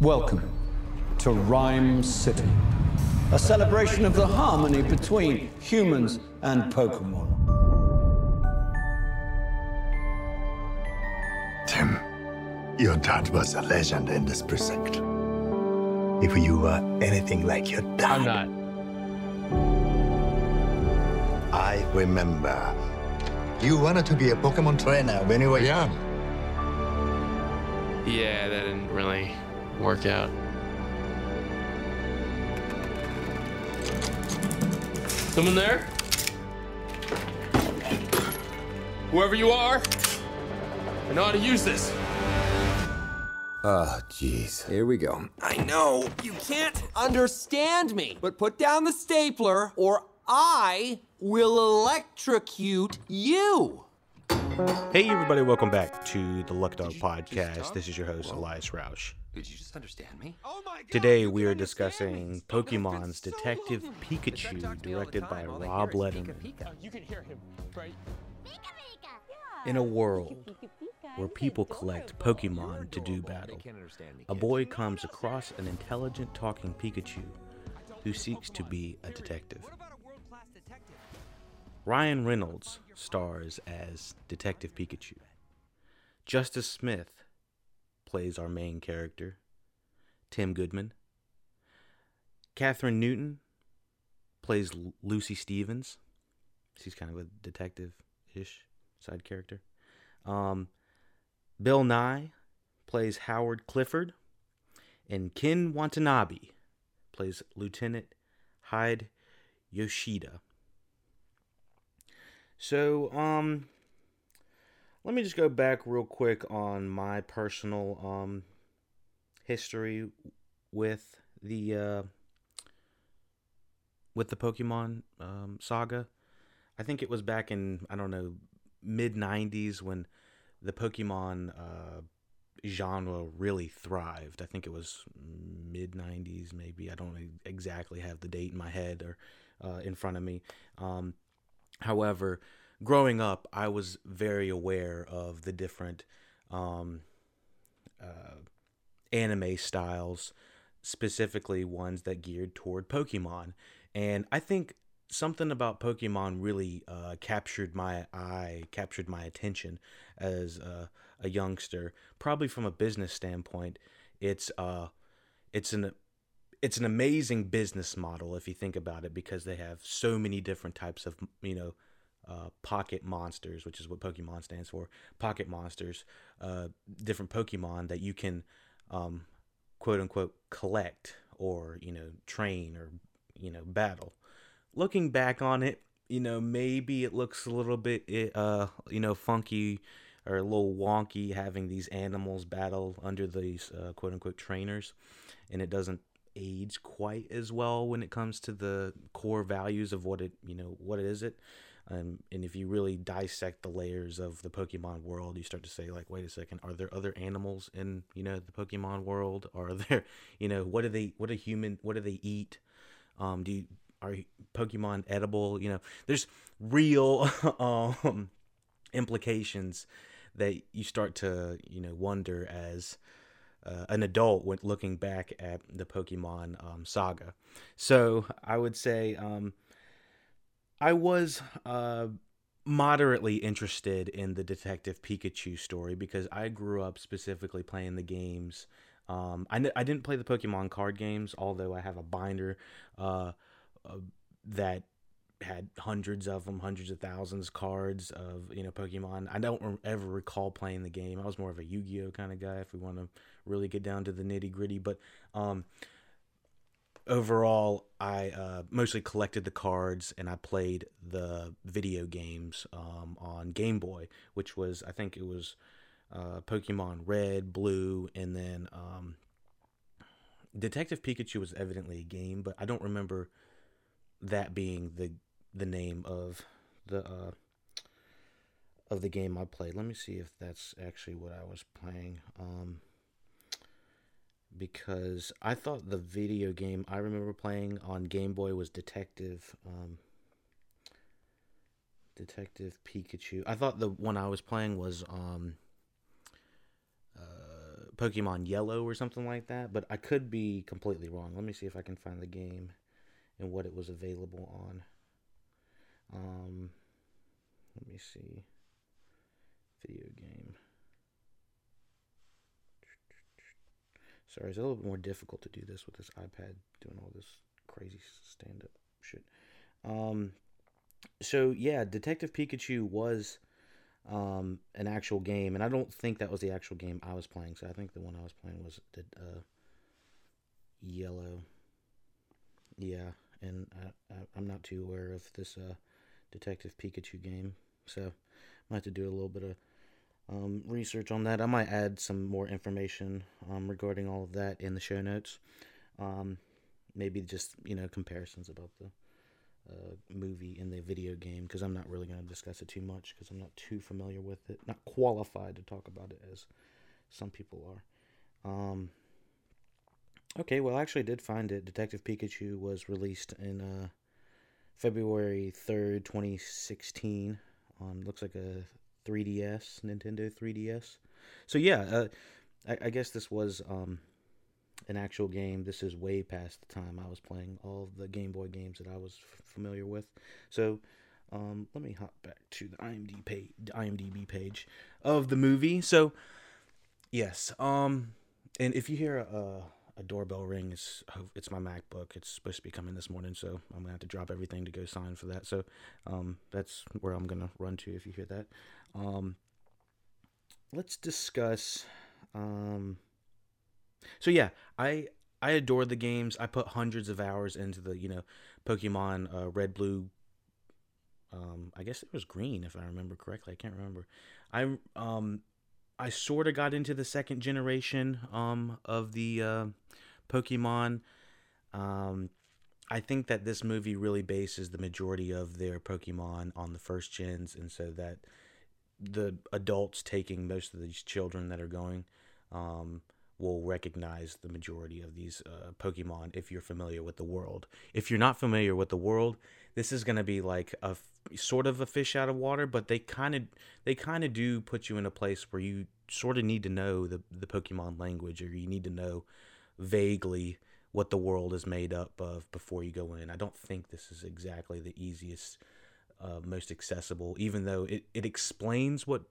Welcome to Ryme City, a celebration of the harmony between humans and Pokemon. Tim, your dad was a legend in this precinct. If you were anything like your dad, I'm not. I remember. You wanted to be a Pokemon trainer when you were young. Yeah, that didn't really work out. Someone there? Whoever you are, I know how to use this. Oh, jeez. Here we go. I know you can't understand me, but put down the stapler or I will electrocute you. Hey, everybody, welcome back to the Luck Dog Podcast. This is your host, Elias Roush. Did you just understand me? Today, we are discussing Pokemon's Detective Pikachu, directed by Rob Letterman. You can hear him, right? In a world where people collect Pokemon to do battle, a boy comes across an intelligent talking Pikachu who seeks to be a detective. Ryan Reynolds stars as Detective Pikachu. Justice Smith plays our main character, Tim Goodman. Kathryn Newton plays Lucy Stevens. She's kind of a detective ish side character. Um, Bill Nighy plays Howard Clifford. And Ken Watanabe plays Lieutenant Hyde Yoshida. So, um, let me just go back real quick on my personal um history with the uh with the Pokemon um, saga. I think it was back in I don't know mid '90s when the Pokemon uh, genre really thrived. I think it was mid '90s, maybe. I don't exactly have the date in my head or uh, in front of me. Um, However, growing up, I was very aware of the different um, uh, anime styles, specifically ones that geared toward Pokemon. And I think something about Pokemon really uh, captured my eye, captured my attention as uh, a youngster. Probably from a business standpoint, it's uh, it's an it's an amazing business model if you think about it because they have so many different types of you know uh, pocket monsters which is what pokemon stands for. Pocket monsters uh, different pokemon that you can um, quote unquote collect or you know train or you know battle. Looking back on it you know maybe it looks a little bit uh you know funky or a little wonky having these animals battle under these uh, quote unquote trainers and it doesn't age quite as well when it comes to the core values of what it you know what is it um, and if you really dissect the layers of the pokemon world you start to say like wait a second are there other animals in you know the pokemon world? Are there you know what do they what do human what do they eat? Um do you are pokemon edible? You know there's real um implications that you start to you know wonder as uh, an adult when looking back at the Pokemon um, saga. So I would say um, I was uh, moderately interested in the Detective Pikachu story because I grew up specifically playing the games. Um, I, didn't play the Pokemon card games, although I have a binder uh, uh, that had hundreds of them, hundreds of thousands cards of you know Pokemon. I don't ever recall playing the game. I was more of a Yu-Gi-Oh kind of guy, if we want to really get down to the nitty gritty. But um, overall, I uh, mostly collected the cards and I played the video games um, on Game Boy, which was I think it was uh, Pokemon Red, Blue, and then um, Detective Pikachu was evidently a game, but I don't remember that being the the name of the uh, of the game I played. Let me see if that's actually what I was playing. Um, because I thought the video game I remember playing on Game Boy was Detective um, Detective Pikachu. I thought the one I was playing was um, uh, Pokemon Yellow or something like that, but I could be completely wrong. Let me see if I can find the game and what it was available on. Um, let me see. Video game. Sorry, it's a little bit more difficult to do this with this iPad doing all this crazy stand up shit. Um, so yeah, Detective Pikachu was um, an actual game, and I don't think that was the actual game I was playing. So I think the one I was playing was the uh, yellow. Yeah, and I, I, I'm not too aware of this uh, Detective Pikachu game, so I might have to do a little bit of um, research on that. I might add some more information um, regarding all of that in the show notes. Um, maybe just you know comparisons about the uh, movie and the video game because I'm not really going to discuss it too much because I'm not too familiar with it, not qualified to talk about it as some people are. Um, okay, well, I actually did find it. Detective Pikachu was released in uh, February 3rd, 2016 on looks like a 3DS, Nintendo 3DS. So yeah, uh, I, I, guess this was um, an actual game. This is way past the time I was playing all the Game Boy games that I was f- familiar with. So um, let me hop back to the IMDb page, IMDb page of the movie. So yes, um, and if you hear a, a doorbell ring, it's it's my MacBook. It's supposed to be coming this morning, so I'm gonna have to drop everything to go sign for that. So um, that's where I'm gonna run to if you hear that. Um, let's discuss. Um, so yeah, I I adore the games. I put hundreds of hours into the you know Pokemon uh, Red Blue. Um, I guess it was green if I remember correctly. I can't remember. I um I sort of got into the second generation um of the uh, Pokemon. Um, I think that this movie really bases the majority of their Pokemon on the first gens, and so that the adults taking most of these children that are going um, will recognize the majority of these uh, Pokemon if you're familiar with the world. If you're not familiar with the world, this is going to be like a sort of a fish out of water, but they kind of they kind of do put you in a place where you sort of need to know the the Pokemon language or you need to know vaguely what the world is made up of before you go in. I don't think this is exactly the easiest uh, most accessible, even though it, it explains what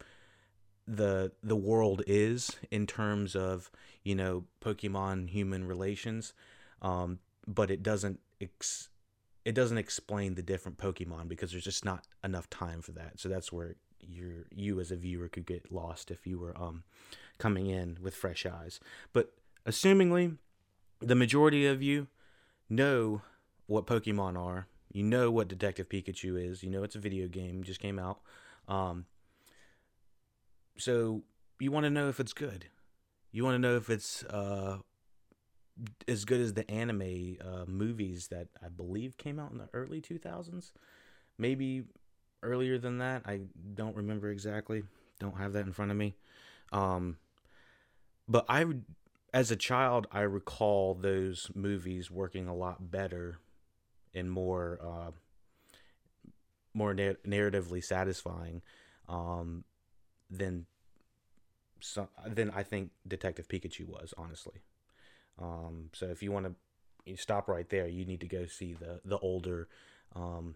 the the world is in terms of you know Pokemon human relations, um, but it doesn't it doesn't explain the different Pokemon because there's just not enough time for that. So that's where you you as a viewer could get lost if you were um, coming in with fresh eyes. But assumingly, the majority of you know what Pokemon are you know what Detective Pikachu is. You know it's a video game, just came out. Um, so you want to know if it's good. You want to know if it's uh, as good as the anime uh, movies that I believe came out in the early 2000s. Maybe earlier than that. I don't remember exactly. Don't have that in front of me. Um, but I, as a child, I recall those movies working a lot better and more uh, more na- narratively satisfying um, than so, than I think Detective Pikachu was, honestly. Um, so if you want to stop right there, you need to go see the the older um,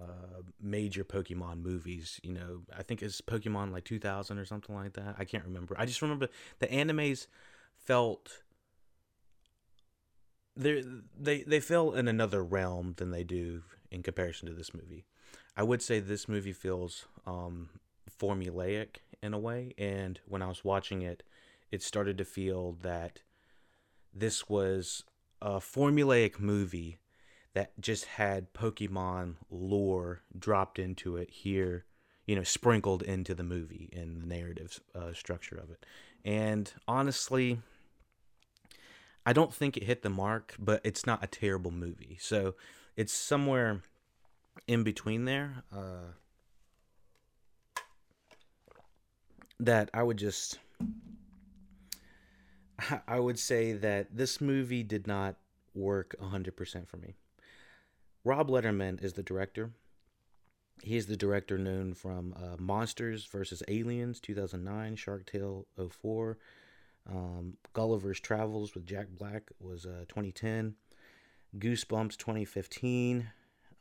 uh, major Pokemon movies. You know, I think it's Pokemon like 2000 or something like that. I can't remember. I just remember the animes felt they they they feel in another realm than they do in comparison to this movie. I would say this movie feels um, formulaic in a way, and when I was watching it, it started to feel that this was a formulaic movie that just had Pokemon lore dropped into it here, you know, sprinkled into the movie and the narrative uh, structure of it. And honestly, I don't think it hit the mark, but it's not a terrible movie. So it's somewhere in between there. Uh, that I would just I would say that this movie did not work 100% for me. Rob Letterman is the director. He is the director known from uh, Monsters vs. Aliens 2009, Shark Tale 04, Um, Gulliver's Travels with Jack Black was uh, 2010. Goosebumps 2015.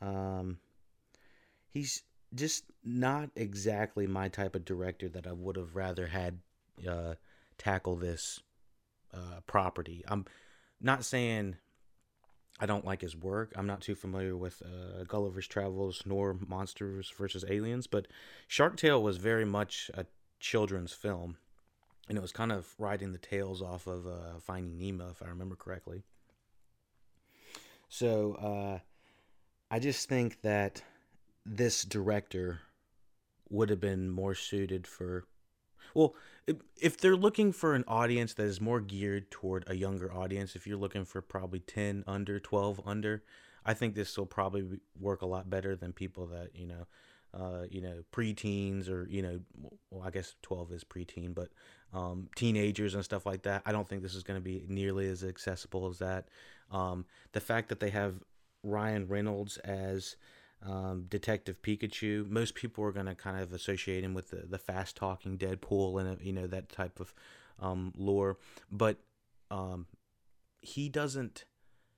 Um, he's just not exactly my type of director that I would have rather had uh, tackle this uh, property. I'm not saying I don't like his work. I'm not too familiar with uh, Gulliver's Travels nor Monsters versus Aliens, but Shark Tale was very much a children's film, and it was kind of riding the tails off of uh, Finding Nemo, if I remember correctly. So uh, I just think that this director would have been more suited for well if they're looking for an audience that is more geared toward a younger audience if you're looking for probably 10 under 12 under i think this will probably work a lot better than people that you know uh, you know preteens or you know well i guess 12 is preteen but um, teenagers and stuff like that. I don't think this is going to be nearly as accessible as that. Um, the fact that they have ryan reynolds as um, Detective Pikachu. Most people are going to kind of associate him with the, the fast talking Deadpool and, you know, that type of um, lore. But um, he doesn't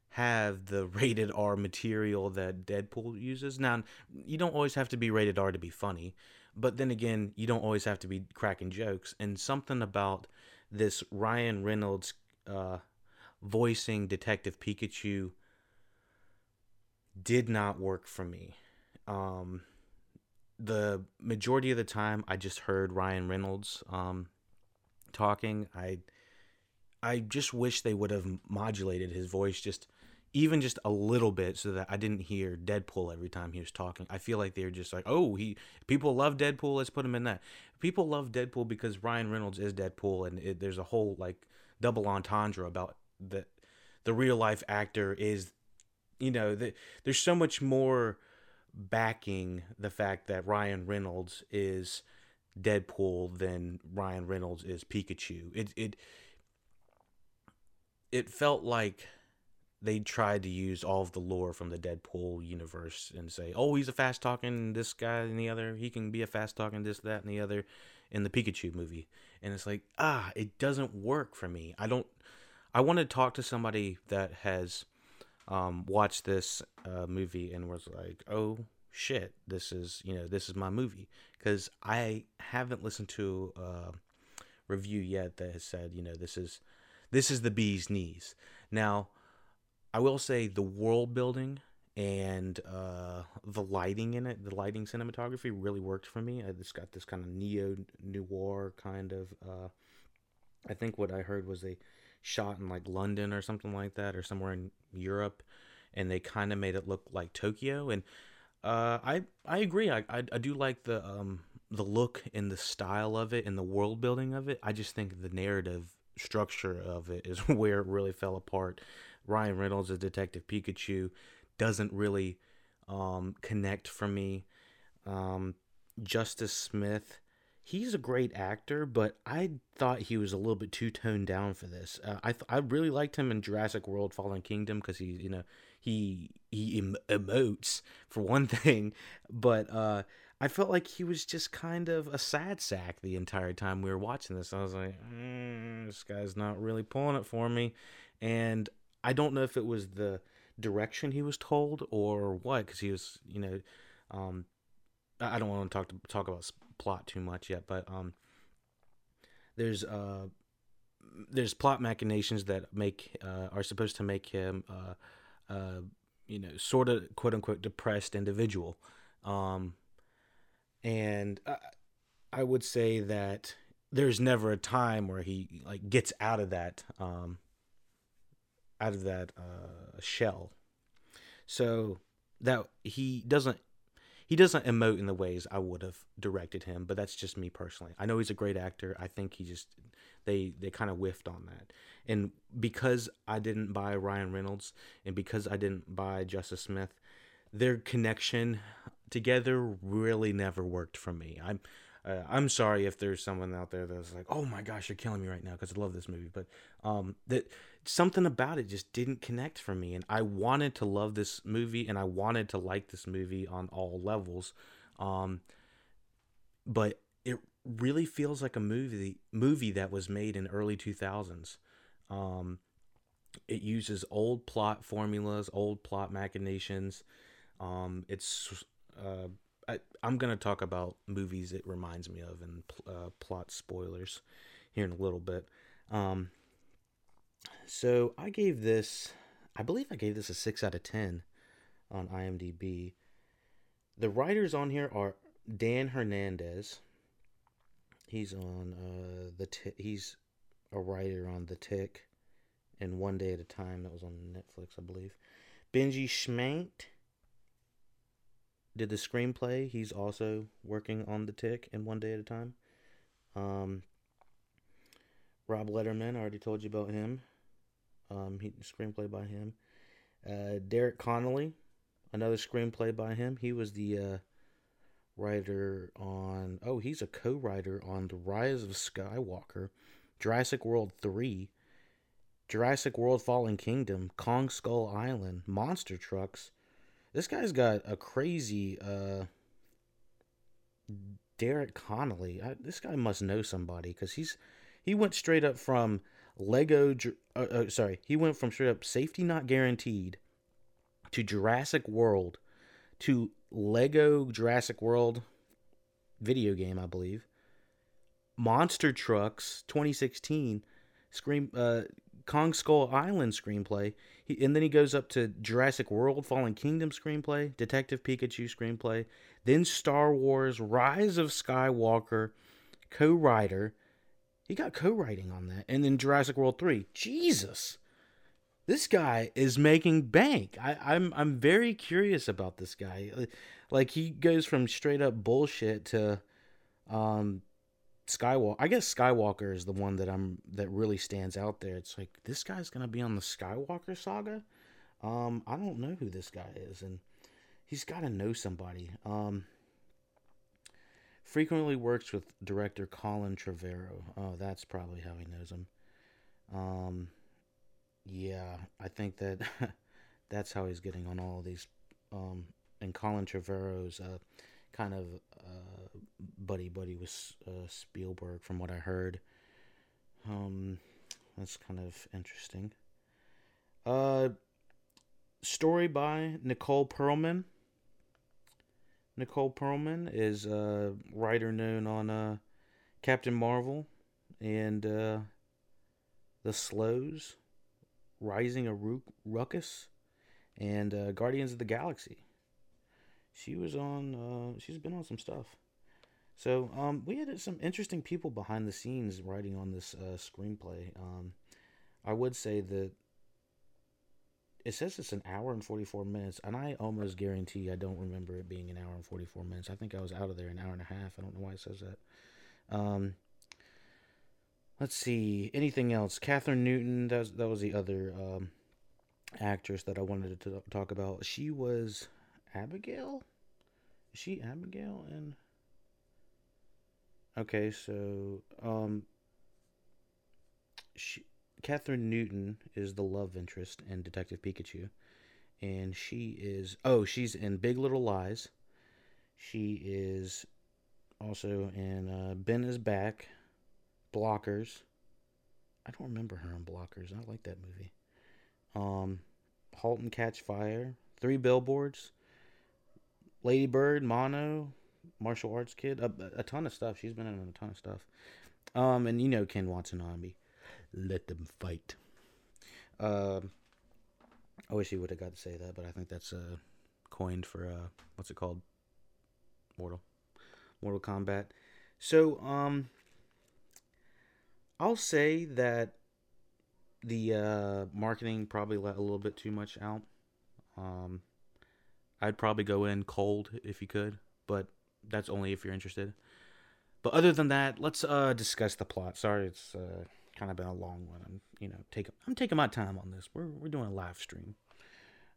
have the rated R material that Deadpool uses. Now, you don't always have to be rated R to be funny, but then again, you don't always have to be cracking jokes. And something about this Ryan Reynolds uh, voicing Detective Pikachu did not work for me. Um, the majority of the time, I just heard Ryan Reynolds um, talking. I I just wish they would have modulated his voice just even just a little bit so that I didn't hear Deadpool every time he was talking. I feel like they're just like, oh, he people love Deadpool, let's put him in that. People love Deadpool because Ryan Reynolds is Deadpool, and it, there's a whole like double entendre about that the real life actor is you know, the, there's so much more backing the fact that Ryan Reynolds is Deadpool than Ryan Reynolds is Pikachu. It it it felt like they tried to use all of the lore from the Deadpool universe and say, "Oh, he's a fast talking this guy and the other. He can be a fast talking this, that, and the other." In the Pikachu movie, and it's like, ah, it doesn't work for me. I don't. I want to talk to somebody that has um, watched this uh, movie and was like, oh shit, this is you know this is my movie because I haven't listened to a review yet that has said you know this is this is the bee's knees. Now, I will say the world building and uh, the lighting in it, the lighting cinematography really worked for me. It's got this kind of neo noir kind of. Uh, I think what I heard was they shot in like London or something like that, or somewhere in Europe, and they kind of made it look like Tokyo. And uh, I I agree. I, I, I do like the um the look and the style of it and the world building of it. I just think the narrative structure of it is where it really fell apart. Ryan Reynolds as Detective Pikachu doesn't really um, connect for me. Um, Justice Smith he's a great actor, but I thought he was a little bit too toned down for this. Uh, I th- I really liked him in Jurassic World: Fallen Kingdom because he you know he he em- emotes for one thing, but uh, I felt like he was just kind of a sad sack the entire time we were watching this. I was like, mm, this guy's not really pulling it for me, and I don't know if it was the direction he was told or what because he was you know. Um, I don't want to talk to talk about plot too much yet, but um, there's uh, there's plot machinations that make uh, are supposed to make him uh, uh, you know sort of quote unquote depressed individual, um, and I, I would say that there's never a time where he like gets out of that um, out of that uh, shell, so that he doesn't he doesn't emote in the ways I would have directed him, but that's just me personally. I know he's a great actor. I think he just they they kind of whiffed on that. And because I didn't buy Ryan Reynolds and because I didn't buy Justice Smith, their connection together really never worked for me. I'm uh, I'm sorry if there's someone out there that's like, "Oh my gosh, you're killing me right now" because I love this movie, but um, that something about it just didn't connect for me, and I wanted to love this movie and I wanted to like this movie on all levels, um, but it really feels like a movie movie that was made in early 2000s. Um, it uses old plot formulas, old plot machinations. Um, it's uh, I, I'm gonna talk about movies it reminds me of and uh, plot spoilers here in a little bit. Um, so I gave this, I believe I gave this a six out of ten on IMDb. The writers on here are Dan Hernandez. He's on uh, the t- he's a writer on The Tick and One Day at a Time. That was on Netflix, I believe. Benji Schmankt did the screenplay. He's also working on The Tick and One Day at a Time. Um, Rob Letterman, I already told you about him. Um, he screenplay by him. Uh, Derek Connolly, another screenplay by him. He was the uh, writer on. Oh, he's a co-writer on The Rise of Skywalker, Jurassic World Three, Jurassic World Fallen Kingdom, Kong Skull Island, Monster Trucks. This guy's got a crazy uh Derek Connolly. I, this guy must know somebody cuz he's he went straight up from Lego uh, uh, sorry, he went from straight up safety not guaranteed to Jurassic World to Lego Jurassic World video game, I believe. Monster Trucks 2016 Scream uh Kong Skull Island screenplay. He, and then he goes up to Jurassic World Fallen Kingdom screenplay, Detective Pikachu screenplay, then Star Wars Rise of Skywalker co-writer. He got co-writing on that. And then Jurassic World 3. Jesus. This guy is making bank. I, I'm I'm very curious about this guy. Like he goes from straight up bullshit to um Skywalker. I guess Skywalker is the one that I'm that really stands out there. It's like this guy's gonna be on the Skywalker saga. Um, I don't know who this guy is, and he's got to know somebody. Um, frequently works with director Colin Trevorrow. Oh, that's probably how he knows him. Um, yeah, I think that that's how he's getting on all these. Um, and Colin Trevorrow's uh, kind of uh, buddy buddy with uh, Spielberg, from what I heard. Um, that's kind of interesting. Uh, story by Nicole Perlman. Nicole Perlman is a writer known on uh, Captain Marvel and uh, The Slows, Rising a Ruckus, and uh, Guardians of the Galaxy. She was on uh, she's been on some stuff. So um, we had some interesting people behind the scenes writing on this uh, screenplay. Um, i would say that it says it's an hour and 44 minutes and i almost guarantee i don't remember it being an hour and 44 minutes. I think i was out of there an hour and a half. I don't know why it says that. Um, let's see. Anything else? Kathryn newton that was, that was the other um, actress that i wanted to talk about. She was Abigail? Is she Abigail and Okay, so um she Kathryn Newton is the love interest in Detective Pikachu. And she is oh, she's in Big Little Lies. She is also in uh, Ben is Back, Blockers. I don't remember her in Blockers. I like that movie. Um, Halt and Catch Fire, Three Billboards, Lady Bird, Mono, martial arts kid, a, a ton of stuff. She's been in a ton of stuff. Um, and you know Ken Watanabe. Let them fight. Uh, I wish he would have got to say that, but I think that's uh, coined for uh, what's it called? Mortal, Mortal Kombat. So um, I'll say that the uh, marketing probably let a little bit too much out. Um, I'd probably go in cold if you could, but that's only if you're interested. But other than that, let's uh, discuss the plot. Sorry, it's uh, kind of been a long one. I'm you know taking I'm taking my time on this. We're we're doing a live stream.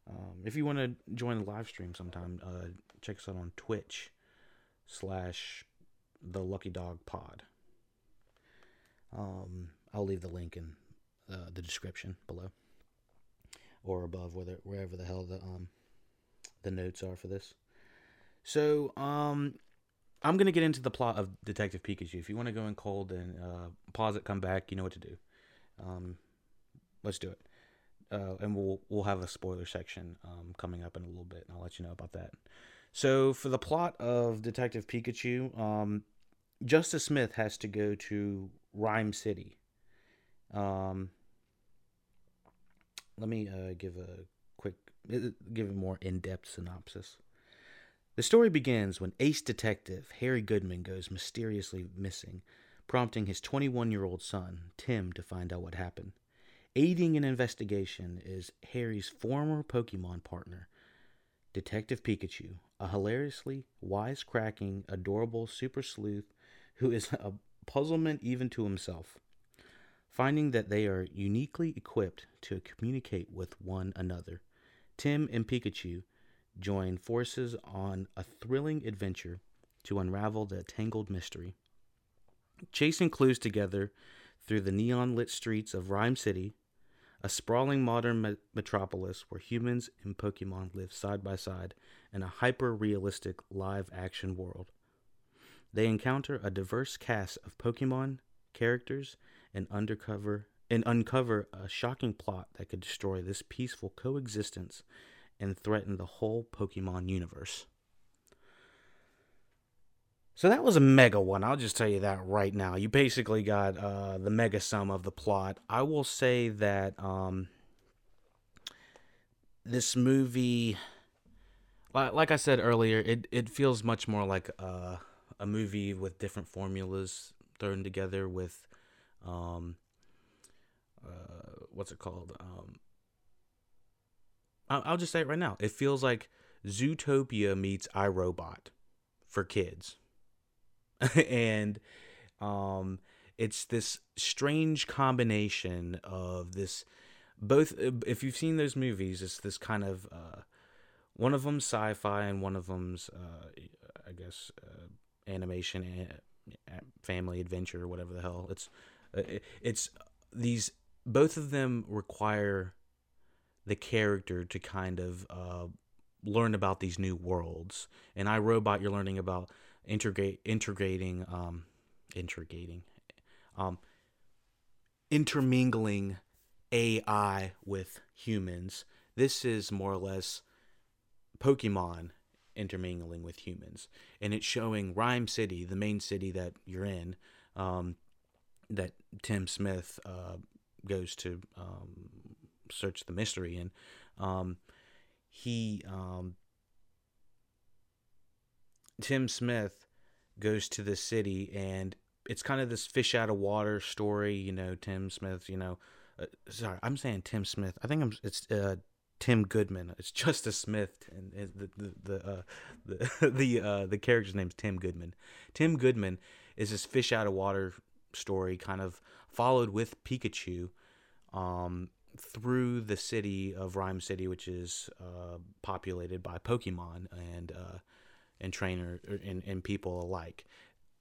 Um, if you want to join the live stream sometime, uh, check us out on Twitch slash the Lucky Dog Pod. Um, I'll leave the link in uh, the description below or above, whether wherever the hell the um the notes are for this. So, um, I'm gonna get into the plot of Detective Pikachu. If you want to go in cold and uh, pause it, come back, you know what to do. Um, let's do it. Uh, and we'll we'll have a spoiler section um, coming up in a little bit, and I'll let you know about that. So for the plot of Detective Pikachu, um, Justice Smith has to go to Ryme City. Um, let me uh, give a quick, uh, give a more in-depth synopsis. The story begins when ace detective Harry Goodman goes mysteriously missing, prompting his 21 year old son, Tim, to find out what happened. Aiding an investigation is Harry's former Pokemon partner, Detective Pikachu, a hilariously wisecracking, adorable super sleuth who is a puzzlement even to himself. Finding that they are uniquely equipped to communicate with one another, Tim and Pikachu join forces on a thrilling adventure to unravel the tangled mystery. Chasing clues together through the neon lit streets of Ryme City, a sprawling modern me- metropolis where humans and Pokemon live side by side in a hyper realistic live action world. They encounter a diverse cast of Pokemon characters and undercover and uncover a shocking plot that could destroy this peaceful coexistence and threaten the whole Pokemon universe. So that was a mega one. I'll just tell you that right now. You basically got uh, the mega sum of the plot. I will say that um, this movie, like, I said earlier, it, it feels much more like a, a movie with different formulas thrown together with, um, uh, what's it called? Um, I'll just say it right now. It feels like Zootopia meets iRobot for kids. and um, it's this strange combination of this both if you've seen those movies it's this kind of uh, one of them's sci-fi and one of them's uh, i guess uh, animation family adventure whatever the hell it's uh, it's these both of them require the character to kind of uh, learn about these new worlds. In iRobot, you're learning about integrate integrating um, integrating um, intermingling AI with humans. This is more or less Pokemon intermingling with humans, and it's showing Ryme City, the main city that you're in, um, that Tim Smith uh, goes to um, search the mystery and um, he um, Tim Smith goes to the city and it's kind of this fish out of water story, you know. Tim Smith, you know, uh, sorry, I'm saying Tim Smith. I think I'm it's uh, Tim Goodman. It's Justice Smith, and the the the uh, the the, uh, the character's name's Tim Goodman. Tim Goodman is this fish out of water story, kind of followed with Pikachu, um, through the city of Ryme City, which is uh, populated by Pokemon and uh, and trainer er, and, and people alike.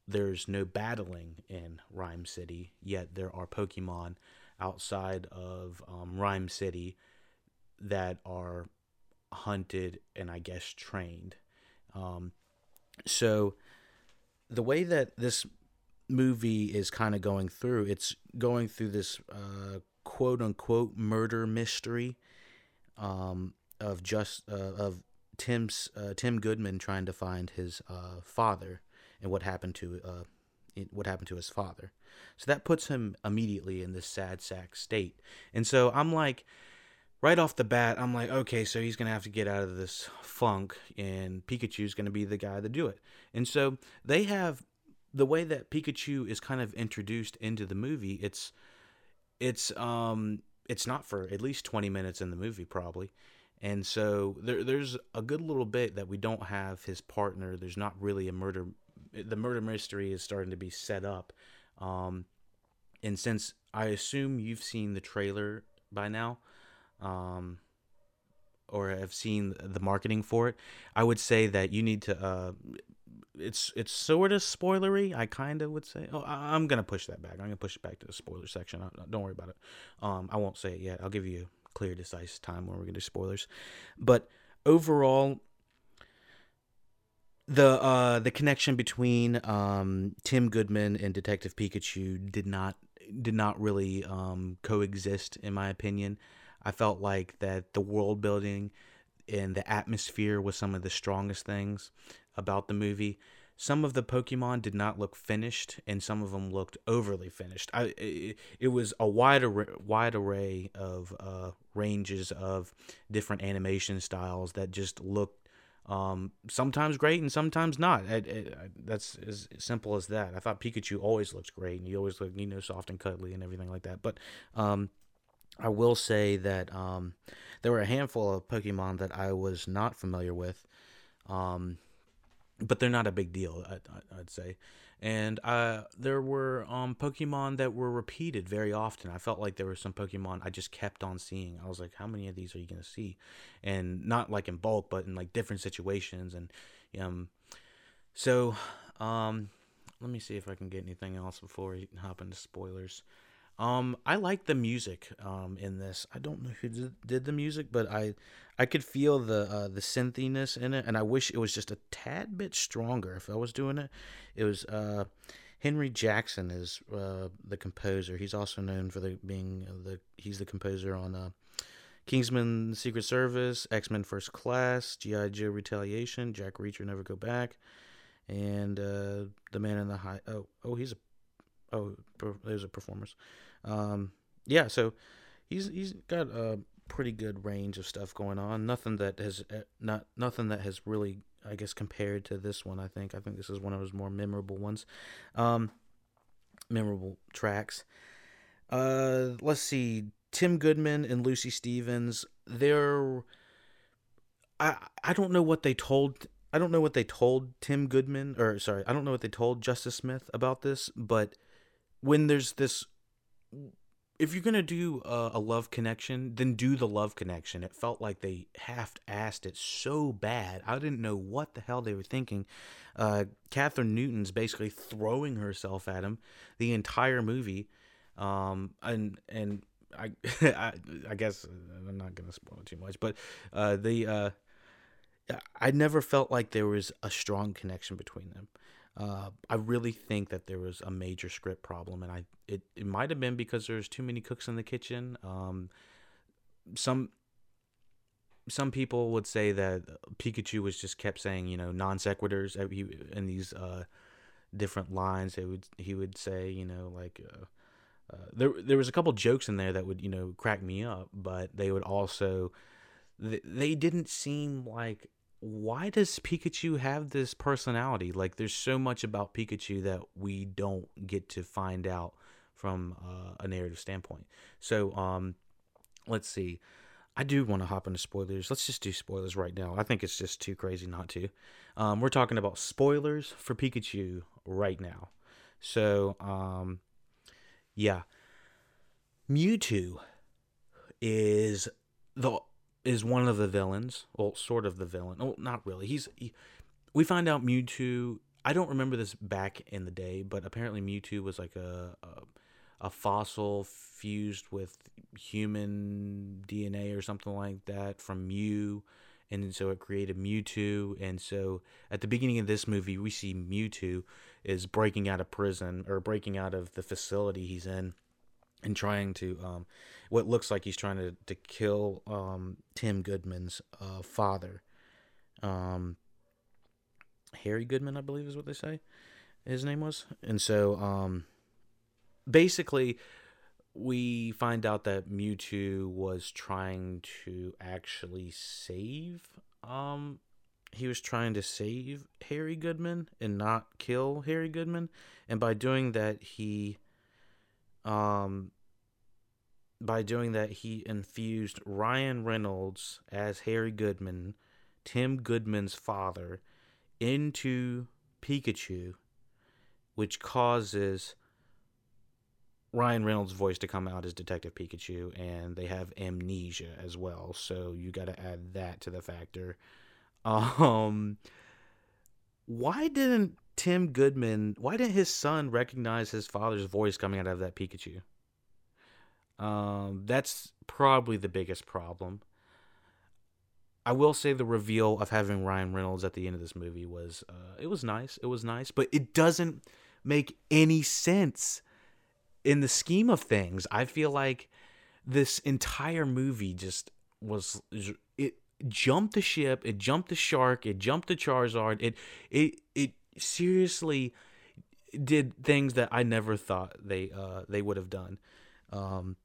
There's no battling in Ryme City, yet there are Pokemon outside of um, Ryme City that are hunted and I guess trained. Um, so the way that this movie is kind of going through, it's going through this uh, quote unquote murder mystery um, of just uh, of Tim's uh, Tim Goodman trying to find his uh, father and what happened to uh, what happened to his father. So that puts him immediately in this sad sack state. And so I'm like, right off the bat, I'm like, okay, so he's gonna have to get out of this funk, and Pikachu's gonna be the guy to do it. And so they have the way that Pikachu is kind of introduced into the movie. It's it's um it's not for at least 20 minutes in the movie probably. And so there, there's a good little bit that we don't have his partner. There's not really a murder the murder mystery is starting to be set up. Um and since i assume you've seen the trailer by now um or have seen the marketing for it i would say that you need to uh it's it's sort of spoilery. I kind of would say. Oh, I, am gonna push that back. I'm gonna push it back to the spoiler section. Don't worry about it. Um, I won't say it yet. I'll give you clear, decisive time when we're gonna do spoilers. But overall, the uh the connection between um Tim Goodman and Detective Pikachu did not did not really um coexist in my opinion. I felt like that the world building and the atmosphere was some of the strongest things about the movie. Some of the Pokemon did not look finished, and some of them looked overly finished. I it, it was a wide array, wide array of uh, ranges of different animation styles that just looked um, sometimes great and sometimes not. That's as simple as that. I thought Pikachu always looks great, and he always looked you know soft and cuddly and everything like that. But um, I will say that um, there were a handful of Pokemon that I was not familiar with, um, but they're not a big deal. I, would say, and uh, there were um, Pokemon that were repeated very often. I felt like there were some Pokemon I just kept on seeing. I was like, how many of these are you gonna see? And not like in bulk, but in like different situations. And um, so um, let me see if I can get anything else before we can hop into spoilers. Um, I like the music um, in this. I don't know who did the music, but I I could feel the uh, the synthiness in it, and I wish it was just a tad bit stronger. If I was doing it, it was uh, Henry Jackman is uh, the composer. He's also known for the being the he's the composer on uh, Kingsman: Secret Service, X Men: First Class, GI Joe: Retaliation, Jack Reacher: Never Go Back, and uh, the Man in the High. Oh, oh, he's a oh, there's a performers. Um, yeah, so he's he's got a pretty good range of stuff going on. Nothing that has uh, not nothing that has really, I guess, compared to this one. I think I think this is one of his more memorable ones, um, memorable tracks. Uh, let's see, Tim Goodman and Lucy Stevens. They're I I don't know what they told I don't know what they told Tim Goodman or sorry, I don't know what they told Justice Smith about this, but when there's this if you're gonna do a, a, love connection, then do the love connection. It felt like they half-assed it so bad. I didn't know what the hell they were thinking. Uh, Kathryn Newton's basically throwing herself at him the entire movie, um, and and I, I, I guess I'm not gonna spoil it too much, but uh, the uh, I never felt like there was a strong connection between them. Uh, I really think that there was a major script problem, and I it, it might have been because there's too many cooks in the kitchen. Um, some some people would say that Pikachu was just kept saying you know non sequiturs in these uh, different lines. It would he would say you know like. Uh, uh, there, there was a couple jokes in there that would you know crack me up, but they would also, they didn't seem like why does Pikachu have this personality? Like, there's so much about Pikachu that we don't get to find out from uh, a narrative standpoint. So, um, let's see. I do want to hop into spoilers. Let's just do spoilers right now. I think it's just too crazy not to. Um, we're talking about spoilers for Pikachu right now. So, um, yeah. Mewtwo is the is one of the villains. Well, sort of the villain. Oh, not really. He's. He, we find out Mewtwo. I don't remember this back in the day, but apparently Mewtwo was like a, a, a fossil fused with human DNA or something like that from Mew, and so it created Mewtwo. And so at the beginning of this movie, we see Mewtwo is breaking out of prison or breaking out of the facility he's in and trying to um, what looks like he's trying to, to kill um, Tim Goodman's uh, father. Um, Harry Goodman, I believe is what they say his name was. And so um, basically, we find out that Mewtwo was trying to actually save. Um, he was trying to save Harry Goodman and not kill Harry Goodman. And by doing that, he um by doing that, he infused Ryan Reynolds as Harry Goodman, Tim Goodman's father, into Pikachu, which causes Ryan Reynolds' voice to come out as Detective Pikachu, and they have amnesia as well. So you got to add that to the factor. Um, why didn't Tim Goodman? Why didn't his son recognize his father's voice coming out of that Pikachu? Um, that's probably the biggest problem. I will say the reveal of having Ryan Reynolds at the end of this movie was uh, it was nice. It was nice, but it doesn't make any sense in the scheme of things. I feel like this entire movie just was it jumped the ship, it jumped the shark, it jumped the Charizard. It it it seriously did things that I never thought they uh they would have done. Um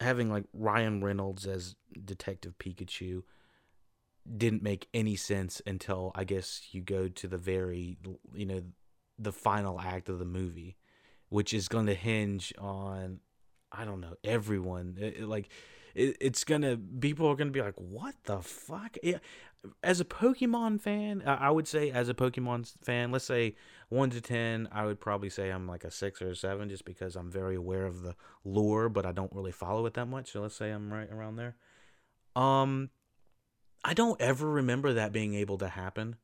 having like Ryan Reynolds as Detective Pikachu didn't make any sense until I guess you go to the very you know the final act of the movie, which is going to hinge on I don't know everyone it, it, like it, it's gonna people are gonna be like what the fuck yeah. As a Pokemon fan I would say as a Pokemon fan let's say one to ten I would probably say I'm like a six or a seven just because I'm very aware of the lore but I don't really follow it that much so let's say I'm right around there um I don't ever remember that being able to happen.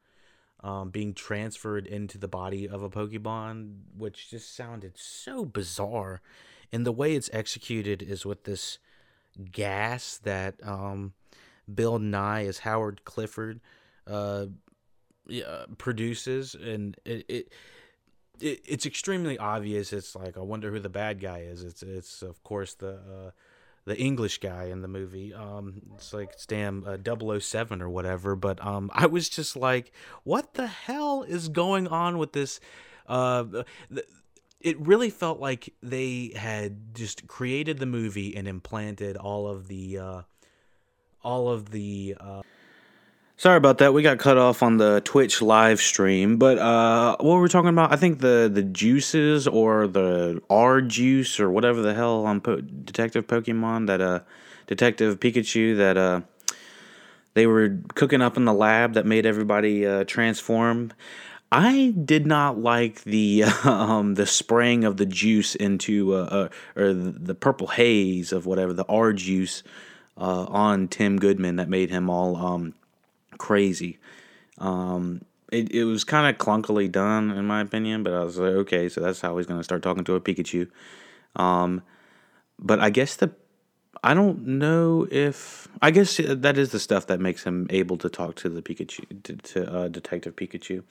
Um, being transferred into the body of a Pokemon, which just sounded so bizarre. And the way it's executed is with this gas that um, Bill Nighy as Howard Clifford uh, produces, and it, it, it, it's extremely obvious. It's like I wonder who the bad guy is. It's it's of course the uh, the English guy in the movie. Um, it's like it's damn uh, 007 or whatever. But um, I was just like, what the hell is going on with this? Uh, th- it really felt like they had just created the movie and implanted all of the uh, all of the uh, Sorry about that. We got cut off on the Twitch live stream. But uh, what were we talking about? I think the the juices or the R juice or whatever the hell on po- Detective Pokemon that uh Detective Pikachu that uh they were cooking up in the lab that made everybody uh, transform. I did not like the um, the spraying of the juice into uh, uh, or the purple haze of whatever the R juice uh, on Tim Goodman that made him all um, crazy. Um, it, it was kind of clunkily done in my opinion, but I was like, okay, so that's how he's going to start talking to a Pikachu. Um, but I guess the I don't know if I guess that is the stuff that makes him able to talk to the Pikachu to, to uh, Detective Pikachu.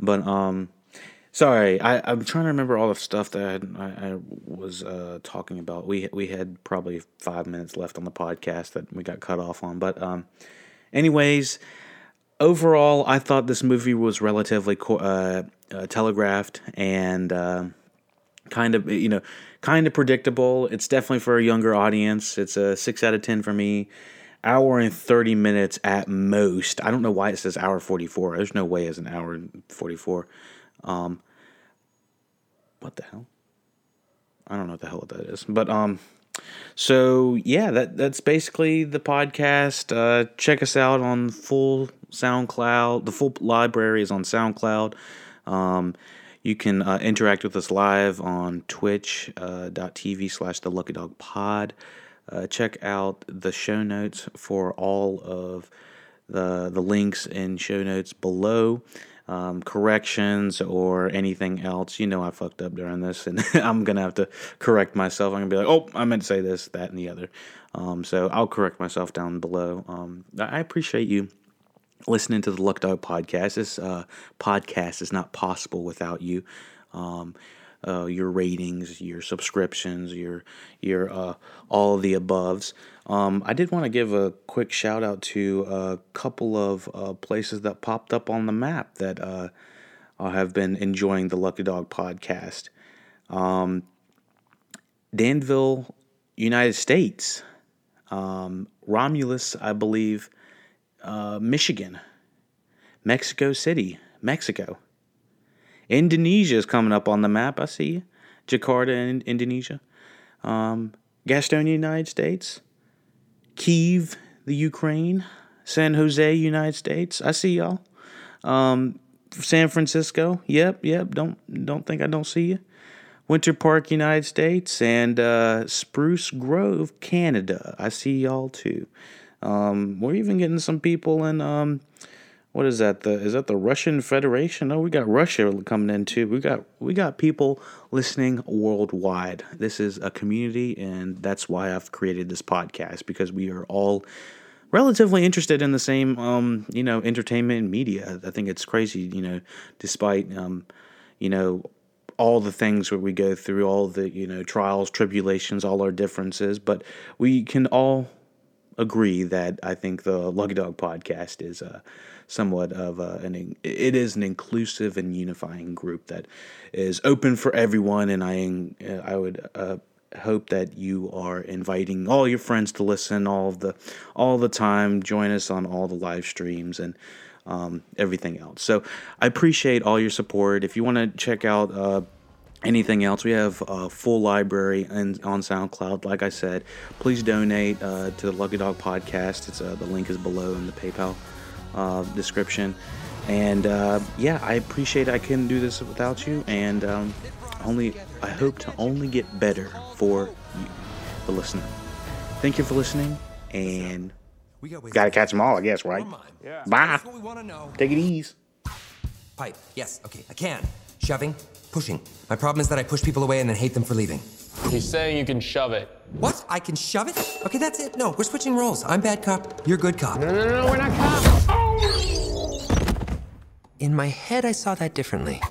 But um, sorry, I I'm trying to remember all the stuff that I, I was uh, talking about. We we had probably five minutes left on the podcast that we got cut off on. But um, anyways overall, I thought this movie was relatively uh, uh, telegraphed and uh, kind of you know kind of predictable. It's definitely for a younger audience. It's a six out of ten for me. Hour and thirty minutes at most. I don't know why it says hour forty four. There's no way it's an hour and forty four. Um, what the hell? I don't know what the hell that is, but um, so yeah, that that's basically the podcast. Uh, check us out on full SoundCloud. The full library is on SoundCloud. Um, you can uh, interact with us live on twitch.tv uh, slash the lucky dog pod. Uh, check out the show notes for all of the the links and show notes below um, corrections or anything else, you know I fucked up during this, and I'm gonna have to correct myself. I'm gonna be like, oh, I meant to say this, that, and the other. Um, so I'll correct myself down below. Um, I appreciate you listening to the Luck Dog podcast. This uh, podcast is not possible without you. Um, uh, your ratings, your subscriptions, your your uh, all the aboves. Um, I did want to give a quick shout out to a couple of uh, places that popped up on the map that uh, have been enjoying the Lucky Dog podcast. Um, Danville, United States. Um, Romulus, I believe, uh, Michigan. Mexico City, Mexico. Indonesia is coming up on the map. I see you. Jakarta in Indonesia. Um, Gastonia, United States. Kiev, the Ukraine. San Jose, United States. I see y'all. Um, San Francisco. Yep, yep. Don't don't think I don't see you. Winter Park, United States, and uh, Spruce Grove, Canada. I see y'all too. Um, we're even getting some people in um, what is that? The is that the Russian Federation? Oh, we got Russia coming in too. We got we got people listening worldwide. This is a community, and that's why I've created this podcast because we are all relatively interested in the same, um, you know, entertainment and media. I think it's crazy, you know, despite, um, you know, all the things where we go through, all the, you know, trials, tribulations, all our differences, but we can all agree that I think the Lucky Dog podcast is uh, somewhat of a, an it is an inclusive and unifying group that is open for everyone, and I I would. Uh, hope that you are inviting all your friends to listen all the all the time join us on all the live streams and um, everything else. So i appreciate all your support. If you want to check out uh, anything else we have a full library and on soundcloud. Like i said please donate uh, to the lucky dog podcast. It's uh, the link is below in the paypal uh, description and uh, yeah i appreciate i couldn't do this without you and um, only i hope to only get better for you the listener thank you for listening and We got gotta catch them all i guess right Never mind. bye what we know. take it easy Pipe. Yes. Okay. I can. Shoving. Pushing. My problem is that I push people away and then hate them for leaving. He's saying you can shove it. What? I can shove it? Okay, that's it. No, we're switching roles. I'm bad cop. You're good cop. No, no, no, we're not cops. In my head, I saw that differently.